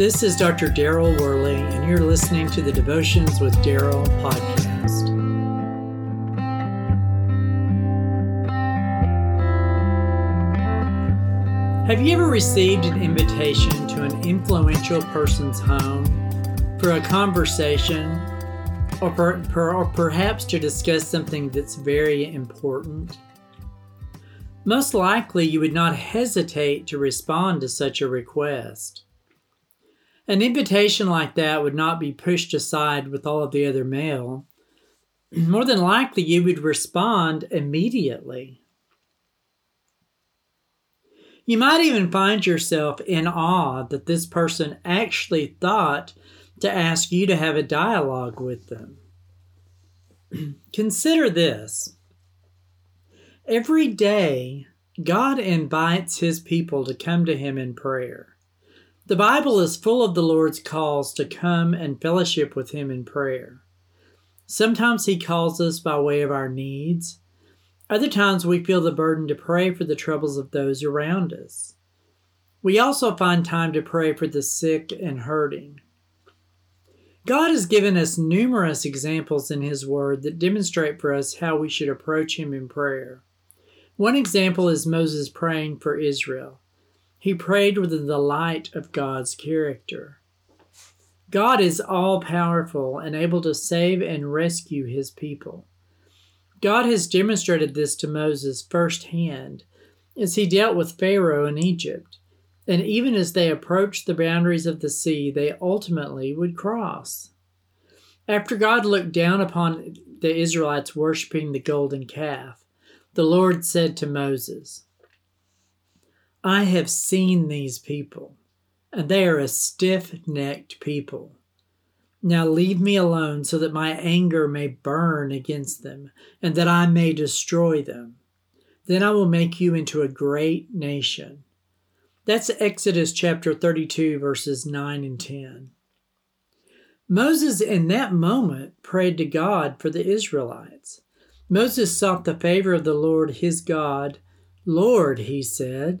This is Dr. Daryl Worley, and you're listening to the Devotions with Daryl podcast. Have you ever received an invitation to an influential person's home for a conversation or, per, per, or perhaps to discuss something that's very important? Most likely, you would not hesitate to respond to such a request. An invitation like that would not be pushed aside with all of the other mail. More than likely, you would respond immediately. You might even find yourself in awe that this person actually thought to ask you to have a dialogue with them. Consider this every day, God invites his people to come to him in prayer. The Bible is full of the Lord's calls to come and fellowship with him in prayer. Sometimes he calls us by way of our needs. Other times we feel the burden to pray for the troubles of those around us. We also find time to pray for the sick and hurting. God has given us numerous examples in His Word that demonstrate for us how we should approach Him in prayer. One example is Moses praying for Israel. He prayed within the light of God's character. God is all powerful and able to save and rescue His people. God has demonstrated this to Moses firsthand as he dealt with Pharaoh in Egypt, and even as they approached the boundaries of the sea, they ultimately would cross. After God looked down upon the Israelites worshiping the golden calf, the Lord said to Moses, I have seen these people, and they are a stiff necked people. Now leave me alone so that my anger may burn against them, and that I may destroy them. Then I will make you into a great nation. That's Exodus chapter 32, verses 9 and 10. Moses, in that moment, prayed to God for the Israelites. Moses sought the favor of the Lord his God. Lord, he said,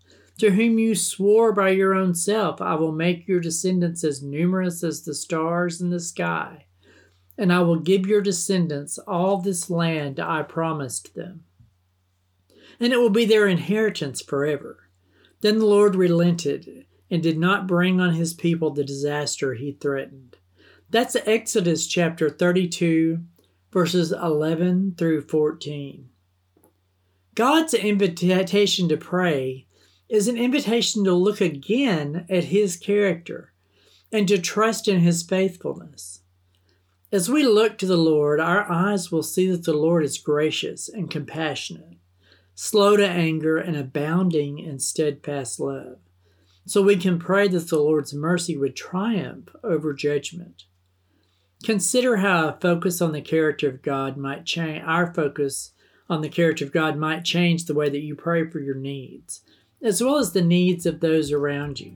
to whom you swore by your own self, I will make your descendants as numerous as the stars in the sky, and I will give your descendants all this land I promised them. And it will be their inheritance forever. Then the Lord relented and did not bring on his people the disaster he threatened. That's Exodus chapter 32, verses 11 through 14. God's invitation to pray is an invitation to look again at his character and to trust in his faithfulness. As we look to the Lord, our eyes will see that the Lord is gracious and compassionate, slow to anger, and abounding in steadfast love. So we can pray that the Lord's mercy would triumph over judgment. Consider how a focus on the character of God might change, our focus on the character of God might change the way that you pray for your needs as well as the needs of those around you.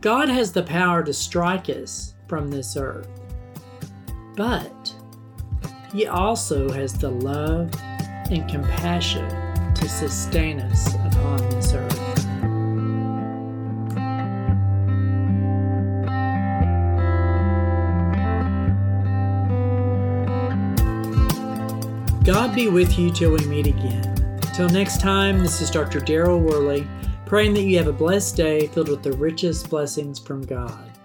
God has the power to strike us from this earth, but He also has the love and compassion to sustain us upon this earth. God be with you till we meet again. Till next time, this is Dr. Daryl Worley, praying that you have a blessed day filled with the richest blessings from God.